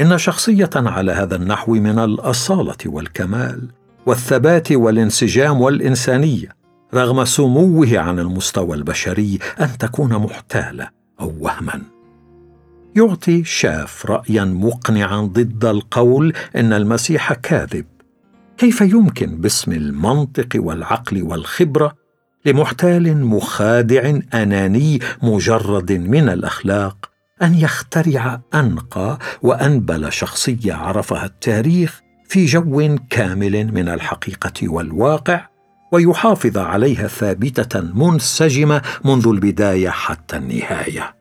إن شخصية على هذا النحو من الأصالة والكمال والثبات والانسجام والإنسانية رغم سموه عن المستوى البشري أن تكون محتالة أو وهما. يعطي شاف رايا مقنعا ضد القول إن المسيح كاذب. كيف يمكن باسم المنطق والعقل والخبرة لمحتال مخادع أناني مجرد من الأخلاق أن يخترع أنقى وأنبل شخصية عرفها التاريخ في جو كامل من الحقيقة والواقع ويحافظ عليها ثابتة منسجمة منذ البداية حتى النهاية.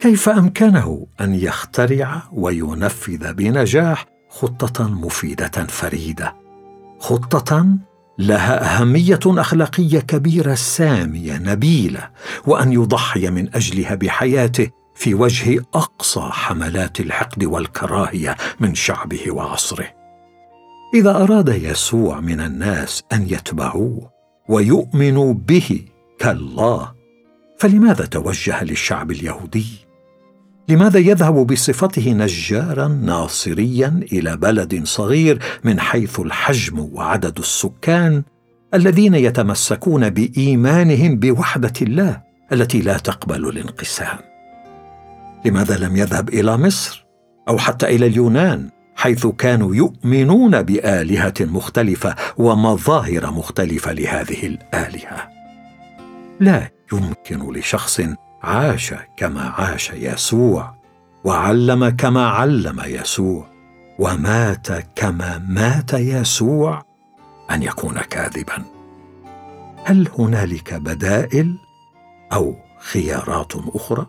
كيف أمكنه أن يخترع وينفذ بنجاح خطة مفيدة فريدة؟ خطة لها أهمية أخلاقية كبيرة سامية نبيلة وأن يضحي من أجلها بحياته في وجه أقصى حملات الحقد والكراهية من شعبه وعصره. إذا أراد يسوع من الناس أن يتبعوه ويؤمنوا به كالله فلماذا توجه للشعب اليهودي؟ لماذا يذهب بصفته نجارا ناصريا إلى بلد صغير من حيث الحجم وعدد السكان الذين يتمسكون بإيمانهم بوحدة الله التي لا تقبل الانقسام؟ لماذا لم يذهب إلى مصر أو حتى إلى اليونان حيث كانوا يؤمنون بآلهة مختلفة ومظاهر مختلفة لهذه الآلهة؟ لا يمكن لشخص عاش كما عاش يسوع وعلم كما علم يسوع ومات كما مات يسوع. أن يكون كاذبا. هل هنالك بدائل أو خيارات أخرى؟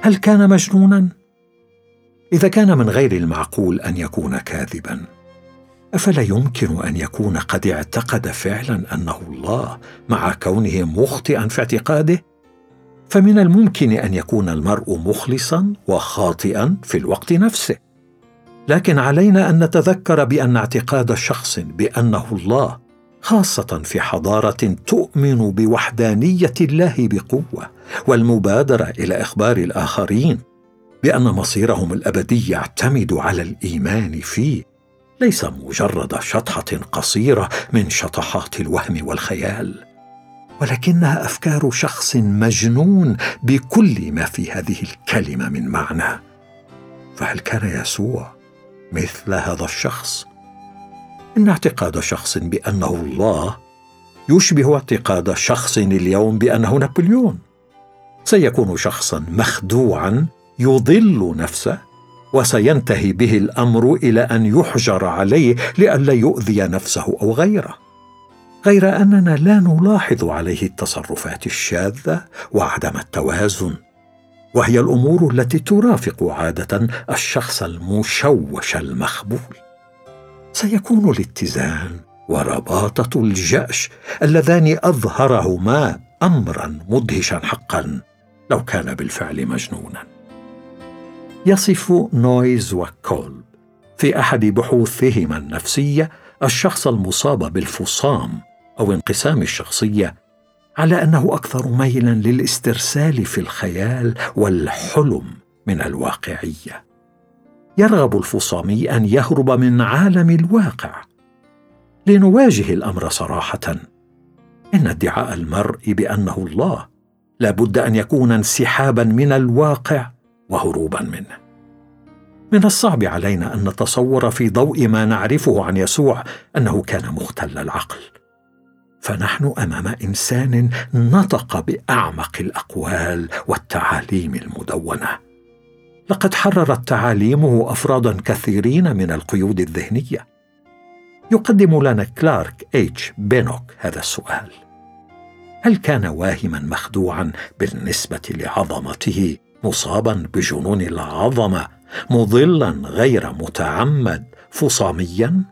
هل كان مجنونا؟ إذا كان من غير المعقول أن يكون كاذبا. أفلا يمكن أن يكون قد اعتقد فعلا أنه الله مع كونه مخطئا في اعتقاده؟ فمن الممكن أن يكون المرء مخلصا وخاطئا في الوقت نفسه. لكن علينا أن نتذكر بأن اعتقاد شخص بأنه الله خاصة في حضارة تؤمن بوحدانية الله بقوة والمبادرة إلى إخبار الآخرين بأن مصيرهم الأبدي يعتمد على الإيمان فيه. ليس مجرد شطحة قصيرة من شطحات الوهم والخيال ولكنها أفكار شخص مجنون بكل ما في هذه الكلمة من معنى. فهل كان يسوع مثل هذا الشخص؟ إن اعتقاد شخص بأنه الله يشبه اعتقاد شخص اليوم بأنه نابليون. سيكون شخصا مخدوعا يضل نفسه وسينتهي به الأمر إلى أن يحجر عليه لئلا يؤذي نفسه أو غيره. غير أننا لا نلاحظ عليه التصرفات الشاذة وعدم التوازن وهي الأمور التي ترافق عادة الشخص المشوش المخبول. سيكون الاتزان ورباطة الجاش اللذان أظهرهما امرا مدهشا حقا لو كان بالفعل مجنونا. يصف نويز وكولب في أحد بحوثهما النفسية الشخص المصاب بالفصام أو انقسام الشخصية على أنه أكثر ميلا للاسترسال في الخيال والحلم من الواقعية. يرغب الفصامي أن يهرب من عالم الواقع لنواجه الأمر صراحة. إن ادعاء المرء بأنه الله لابد أن يكون انسحابا من الواقع وهروبا منه. من الصعب علينا أن نتصور في ضوء ما نعرفه عن يسوع أنه كان مختل العقل. فنحن أمام إنسان نطق بأعمق الأقوال والتعاليم المدونة. لقد حررت تعاليمه أفرادا كثيرين من القيود الذهنية. يقدم لنا كلارك إتش بينوك هذا السؤال. هل كان واهما مخدوعا بالنسبة لعظمته مصابا بجنون العظمة مضلا غير متعمد. فصاميا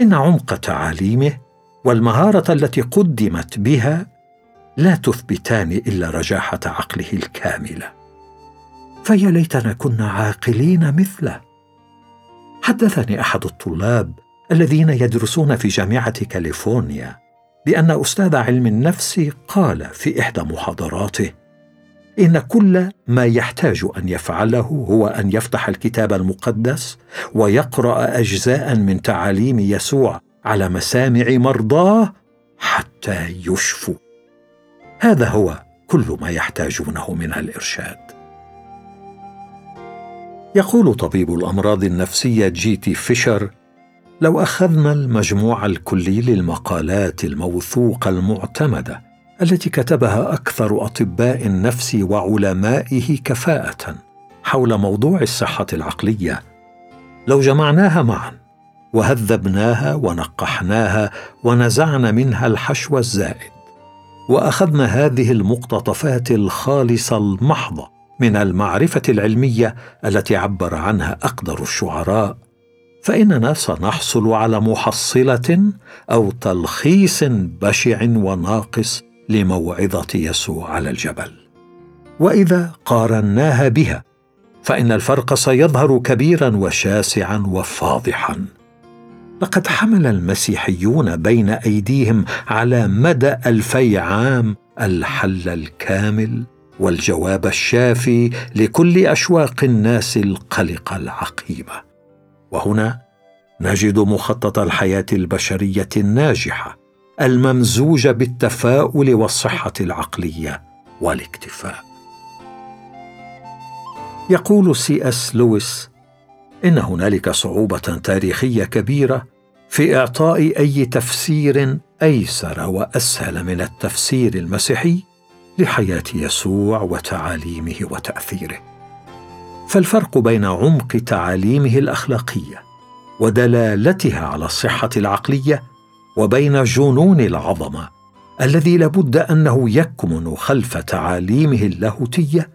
إن عمق تعاليمه والمهارة التي قدمت بها لا تثبتان إلا رجاحة عقله الكاملة. فيا ليتنا كنا عاقلين مثله. حدثني أحد الطلاب الذين يدرسون في جامعة كاليفورنيا بأن أستاذ علم النفس قال في إحدى محاضراته إن كل ما يحتاج أن يفعله هو أن يفتح الكتاب المقدس ويقرأ أجزاء من تعاليم يسوع على مسامع مرضاه حتى يشفوا هذا هو كل ما يحتاجونه من الإرشاد. يقول طبيب الأمراض النفسية جي تي فيشر لو أخذنا المجموع الكلي للمقالات الموثوقة المعتمدة التي كتبها أكثر أطباء النفس وعلمائه كفاءة حول موضوع الصحة العقلية. لو جمعناها معا وهذبناها ونقحناها ونزعنا منها الحشو الزائد وأخذنا هذه المقتطفات الخالصة المحضة من المعرفة العلمية التي عبر عنها أقدر الشعراء فإننا سنحصل على محصلة أو تلخيص بشع وناقص لموعظة يسوع على الجبل. وإذا قارناها بها فإن الفرق سيظهر كبيرا وشاسعا وفاضحا. لقد حمل المسيحيون بين أيديهم على مدى ألفي عام الحل الكامل والجواب الشافي لكل أشواق الناس القلقه العقيمة. وهنا نجد مخطط الحياة البشرية الناجحة الممزوجه بالتفاؤل والصحة العقلية والاكتفاء. يقول سي إس لويس إن هنالك صعوبة تاريخية كبيرة في إعطاء أي تفسير أيسر وأسهل من التفسير المسيحي لحياة يسوع وتعاليمه وتأثيره. فالفرق بين عمق تعاليمه الأخلاقية ودلالتها على الصحة العقلية وبين جنون العظمة الذي لابد أنه يكمن خلف تعاليمه اللاهوتية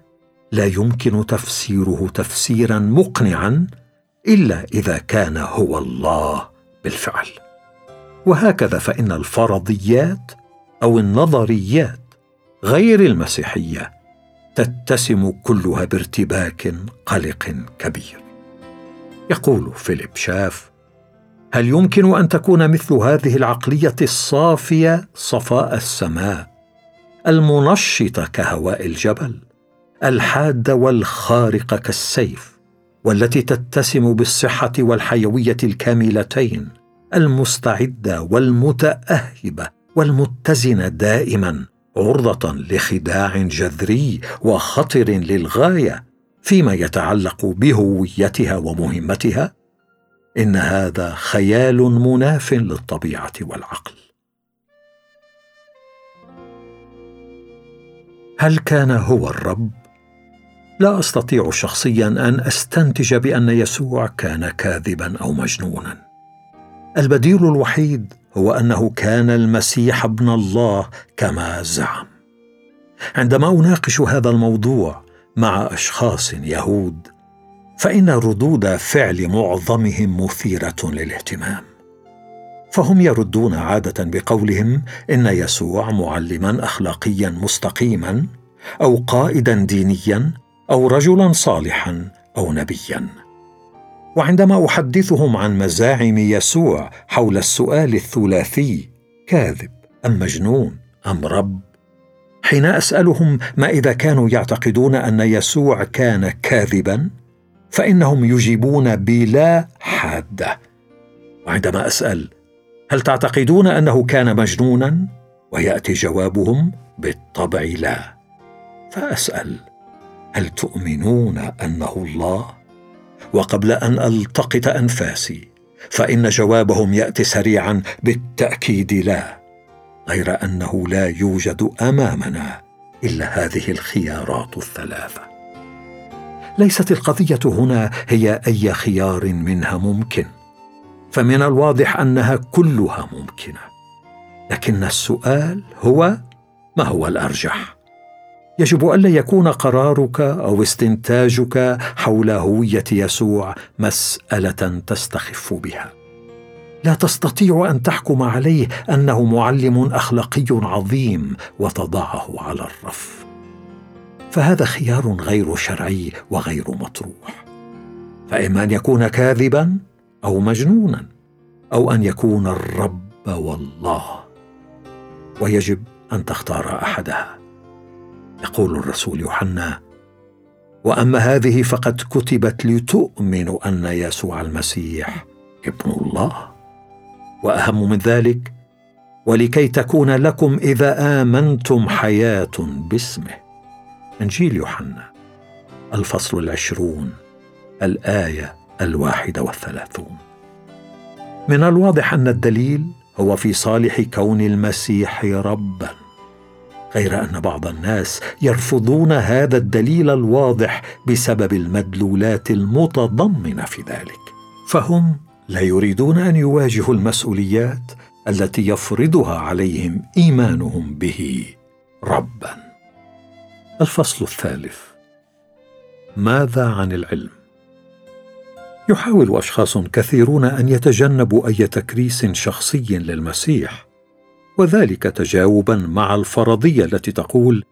لا يمكن تفسيره تفسيرا مقنعا إلا إذا كان هو الله بالفعل. وهكذا فإن الفرضيات أو النظريات غير المسيحية تتسم كلها بارتباك قلق كبير. يقول فيليب شاف هل يمكن أن تكون مثل هذه العقلية الصافية صفاء السماء؟ المنشطه كهواء الجبل الحاده والخارقه كالسيف والتي تتسم بالصحة والحيوية الكاملتين المستعدة والمتأهبة والمتزنة دائما عرضة لخداع جذري وخطر للغاية فيما يتعلق بهويتها ومهمتها؟ إن هذا خيال مناف للطبيعة والعقل. هل كان هو الرب؟ لا أستطيع شخصيا أن أستنتج بأن يسوع كان كاذبا أو مجنونا. البديل الوحيد هو أنه كان المسيح ابن الله كما زعم. عندما أناقش هذا الموضوع مع أشخاص يهود فإن ردود فعل معظمهم مثيرة للاهتمام. فهم يردون عادة بقولهم إن يسوع معلما أخلاقيا مستقيما أو قائدا دينيا أو رجلا صالحا أو نبيا. وعندما أحدثهم عن مزاعم يسوع حول السؤال الثلاثي كاذب أم مجنون أم رب؟ حين أسألهم ما إذا كانوا يعتقدون أن يسوع كان كاذبا فإنهم يجيبون بلا حاده وعندما أسأل هل تعتقدون أنه كان مجنونا؟ ويأتي جوابهم بالطبع لا. فأسأل هل تؤمنون أنه الله؟ وقبل أن ألتقط أنفاسي فإن جوابهم يأتي سريعا بالتأكيد لا غير أنه لا يوجد أمامنا إلا هذه الخيارات الثلاثة. ليست القضية هنا هي أي خيار منها ممكن. فمن الواضح أنها كلها ممكنة. لكن السؤال هو ما هو الأرجح؟ يجب ألا يكون قرارك أو استنتاجك حول هوية يسوع مسألة تستخف بها. لا تستطيع أن تحكم عليه أنه معلم أخلاقي عظيم وتضعه على الرف. فهذا خيار غير شرعي وغير مطروح. فإما أن يكون كاذبا أو مجنونا أو أن يكون الرب والله. ويجب أن تختار أحدها. يقول الرسول يوحنا وأما هذه فقد كتبت لتؤمنوا أن يسوع المسيح ابن الله. وأهم من ذلك ولكي تكون لكم إذا آمنتم حياة باسمه. إنجيل يوحنا. الفصل العشرون الآية الواحدة والثلاثون. من الواضح أن الدليل هو في صالح كون المسيح ربا غير أن بعض الناس يرفضون هذا الدليل الواضح بسبب المدلولات المتضمنة في ذلك. فهم لا يريدون أن يواجهوا المسؤوليات التي يفرضها عليهم إيمانهم به ربا. الفصل الثالث. ماذا عن العلم؟ يحاول أشخاص كثيرون أن يتجنبوا أي تكريس شخصي للمسيح وذلك تجاوبا مع الفرضية التي تقول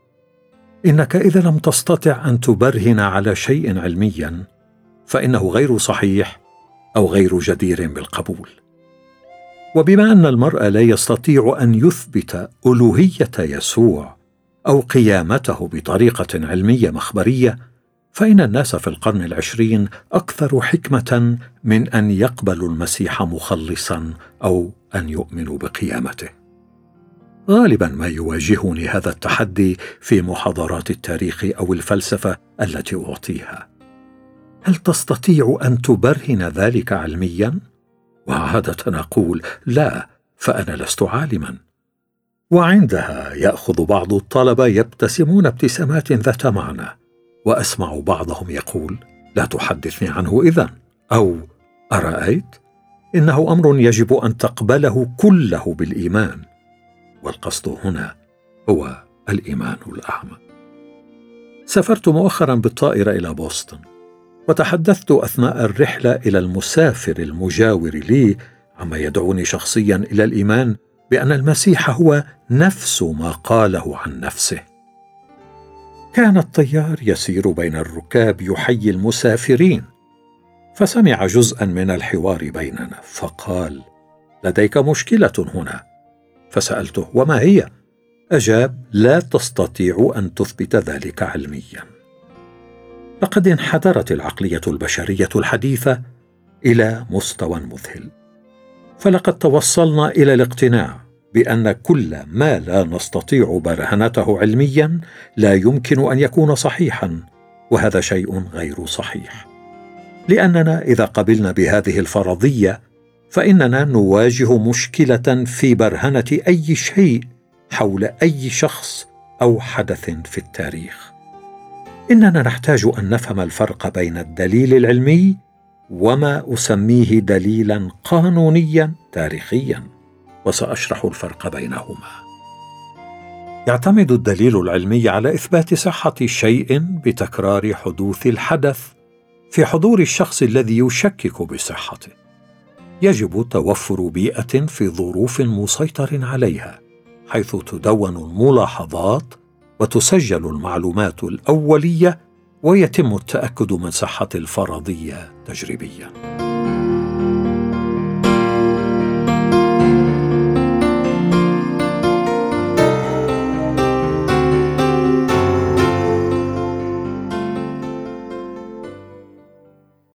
إنك إذا لم تستطع أن تبرهن على شيء علميا فإنه غير صحيح أو غير جدير بالقبول. وبما أن المرء لا يستطيع أن يثبت ألوهية يسوع أو قيامته بطريقة علمية مخبرية فإن الناس في القرن العشرين أكثر حكمة من أن يقبلوا المسيح مخلصا أو أن يؤمنوا بقيامته. غالبا ما يواجهني هذا التحدي في محاضرات التاريخ أو الفلسفة التي أعطيها. هل تستطيع أن تبرهن ذلك علميا؟ وعادة أقول لا فأنا لست عالما. وعندها يأخذ بعض الطلبه يبتسمون ابتسامات ذات معنى وأسمع بعضهم يقول لا تحدثني عنه اذا. أو أرأيت؟ إنه أمر يجب أن تقبله كله بالإيمان. والقصد هنا هو الإيمان الأعمى. سافرت مؤخرا بالطائرة إلى بوسطن وتحدثت أثناء الرحلة إلى المسافر المجاور لي عما يدعوني شخصيا إلى الإيمان بأن المسيح هو نفس ما قاله عن نفسه. كان الطيار يسير بين الركاب يحيي المسافرين فسمع جزءا من الحوار بيننا فقال لديك مشكلة هنا. فسألته وما هي؟ أجاب لا تستطيع أن تثبت ذلك علميا. لقد انحدرت العقلية البشرية الحديثة إلى مستوى مذهل. فلقد توصلنا إلى الاقتناع بأن كل ما لا نستطيع برهنته علميا لا يمكن أن يكون صحيحا وهذا شيء غير صحيح. لأننا إذا قبلنا بهذه الفرضية فإننا نواجه مشكلة في برهنة أي شيء حول أي شخص أو حدث في التاريخ. إننا نحتاج أن نفهم الفرق بين الدليل العلمي وما أسميه دليلا قانونيا تاريخيا. وسأشرح الفرق بينهما. يعتمد الدليل العلمي على إثبات صحة شيء بتكرار حدوث الحدث في حضور الشخص الذي يشكك بصحته. يجب توفر بيئة في ظروف مسيطر عليها حيث تدون الملاحظات وتسجل المعلومات الأولية ويتم التأكد من صحة الفرضية تجريبيا.